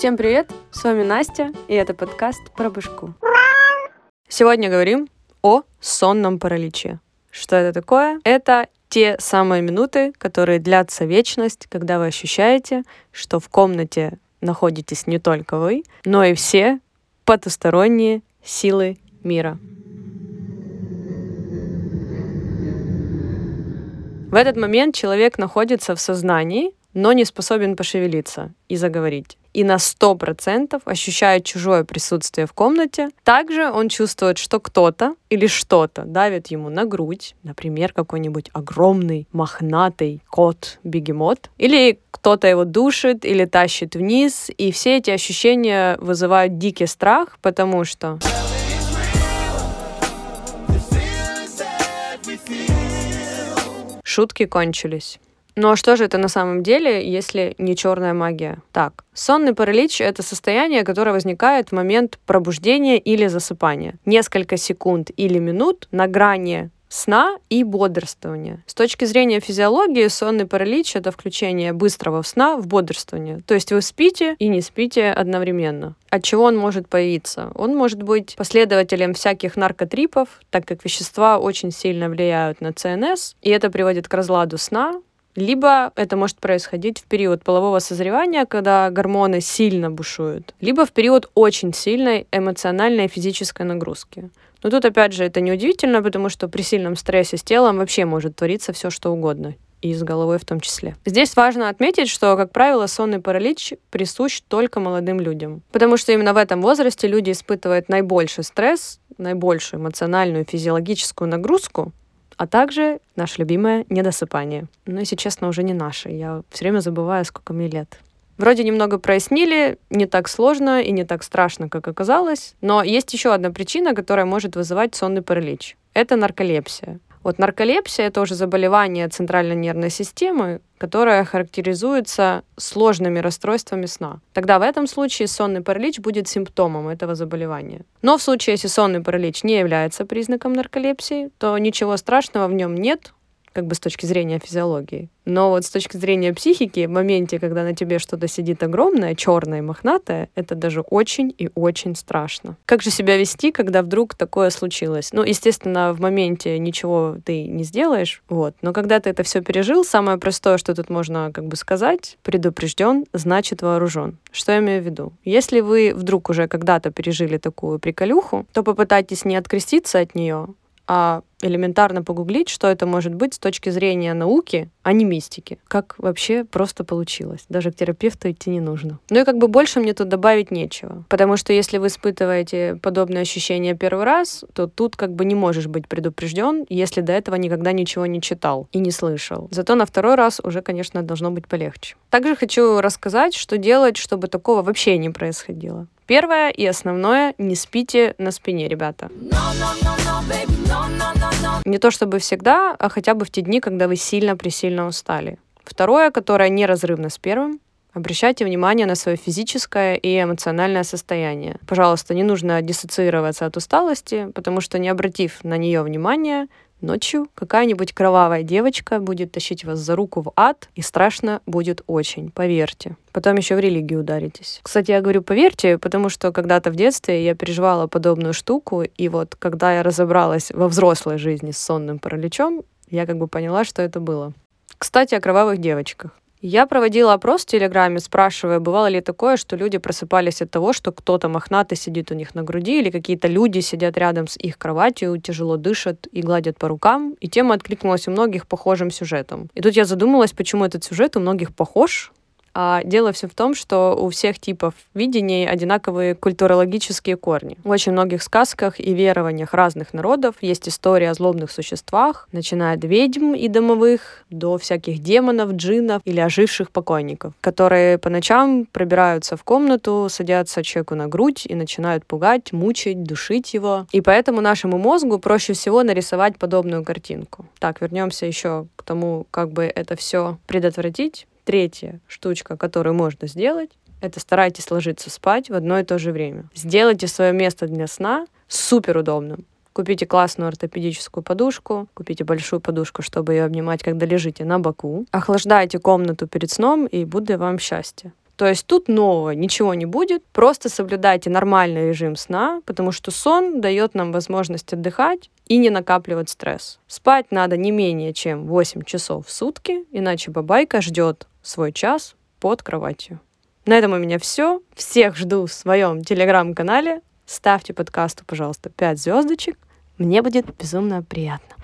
Всем привет! С вами Настя, и это подкаст про башку. Сегодня говорим о сонном параличе. Что это такое? Это те самые минуты, которые длятся вечность, когда вы ощущаете, что в комнате находитесь не только вы, но и все потусторонние силы мира. В этот момент человек находится в сознании, но не способен пошевелиться и заговорить. И на 100% ощущает чужое присутствие в комнате. Также он чувствует, что кто-то или что-то давит ему на грудь, например, какой-нибудь огромный мохнатый кот-бегемот, или кто-то его душит или тащит вниз, и все эти ощущения вызывают дикий страх, потому что... Шутки кончились. Но что же это на самом деле, если не черная магия? Так, сонный паралич — это состояние, которое возникает в момент пробуждения или засыпания. Несколько секунд или минут на грани сна и бодрствования. С точки зрения физиологии, сонный паралич — это включение быстрого сна в бодрствование. То есть вы спите и не спите одновременно. От чего он может появиться? Он может быть последователем всяких наркотрипов, так как вещества очень сильно влияют на ЦНС, и это приводит к разладу сна, либо это может происходить в период полового созревания, когда гормоны сильно бушуют, либо в период очень сильной эмоциональной и физической нагрузки. Но тут, опять же, это неудивительно, потому что при сильном стрессе с телом вообще может твориться все, что угодно и с головой в том числе. Здесь важно отметить, что, как правило, сонный паралич присущ только молодым людям, потому что именно в этом возрасте люди испытывают наибольший стресс, наибольшую эмоциональную физиологическую нагрузку, а также наше любимое недосыпание. Но, если честно, уже не наше. Я все время забываю, сколько мне лет. Вроде немного прояснили, не так сложно и не так страшно, как оказалось. Но есть еще одна причина, которая может вызывать сонный паралич. Это нарколепсия. Вот нарколепсия — это уже заболевание центральной нервной системы, которое характеризуется сложными расстройствами сна. Тогда в этом случае сонный паралич будет симптомом этого заболевания. Но в случае, если сонный паралич не является признаком нарколепсии, то ничего страшного в нем нет, как бы с точки зрения физиологии. Но вот с точки зрения психики, в моменте, когда на тебе что-то сидит огромное, черное, мохнатое, это даже очень и очень страшно. Как же себя вести, когда вдруг такое случилось? Ну, естественно, в моменте ничего ты не сделаешь, вот. Но когда ты это все пережил, самое простое, что тут можно как бы сказать, предупрежден, значит вооружен. Что я имею в виду? Если вы вдруг уже когда-то пережили такую приколюху, то попытайтесь не откреститься от нее, а элементарно погуглить, что это может быть с точки зрения науки, а не мистики. Как вообще просто получилось. Даже к терапевту идти не нужно. Ну и как бы больше мне тут добавить нечего. Потому что если вы испытываете подобное ощущение первый раз, то тут как бы не можешь быть предупрежден, если до этого никогда ничего не читал и не слышал. Зато на второй раз уже, конечно, должно быть полегче. Также хочу рассказать, что делать, чтобы такого вообще не происходило. Первое и основное, не спите на спине, ребята. No, no, no, no, baby, no, no. Не то чтобы всегда, а хотя бы в те дни, когда вы сильно-пресильно устали. Второе, которое неразрывно с первым, Обращайте внимание на свое физическое и эмоциональное состояние. Пожалуйста, не нужно диссоциироваться от усталости, потому что не обратив на нее внимания, Ночью какая-нибудь кровавая девочка будет тащить вас за руку в ад, и страшно будет очень, поверьте. Потом еще в религию ударитесь. Кстати, я говорю поверьте, потому что когда-то в детстве я переживала подобную штуку, и вот когда я разобралась во взрослой жизни с сонным параличом, я как бы поняла, что это было. Кстати, о кровавых девочках. Я проводила опрос в Телеграме, спрашивая, бывало ли такое, что люди просыпались от того, что кто-то мохнатый сидит у них на груди, или какие-то люди сидят рядом с их кроватью, тяжело дышат и гладят по рукам. И тема откликнулась у многих похожим сюжетом. И тут я задумалась, почему этот сюжет у многих похож, а дело все в том, что у всех типов видений одинаковые культурологические корни. В очень многих сказках и верованиях разных народов есть история о злобных существах, начиная от ведьм и домовых до всяких демонов, джиннов или оживших покойников, которые по ночам пробираются в комнату, садятся человеку на грудь и начинают пугать, мучить, душить его. И поэтому нашему мозгу проще всего нарисовать подобную картинку. Так, вернемся еще к тому, как бы это все предотвратить. Третья штучка, которую можно сделать, это старайтесь ложиться спать в одно и то же время. Сделайте свое место для сна супер удобным. Купите классную ортопедическую подушку, купите большую подушку, чтобы ее обнимать, когда лежите на боку. Охлаждайте комнату перед сном, и будет вам счастье. То есть тут нового ничего не будет, просто соблюдайте нормальный режим сна, потому что сон дает нам возможность отдыхать и не накапливать стресс. Спать надо не менее чем 8 часов в сутки, иначе бабайка ждет свой час под кроватью. На этом у меня все. Всех жду в своем телеграм-канале. Ставьте подкасту, пожалуйста, 5 звездочек. Мне будет безумно приятно.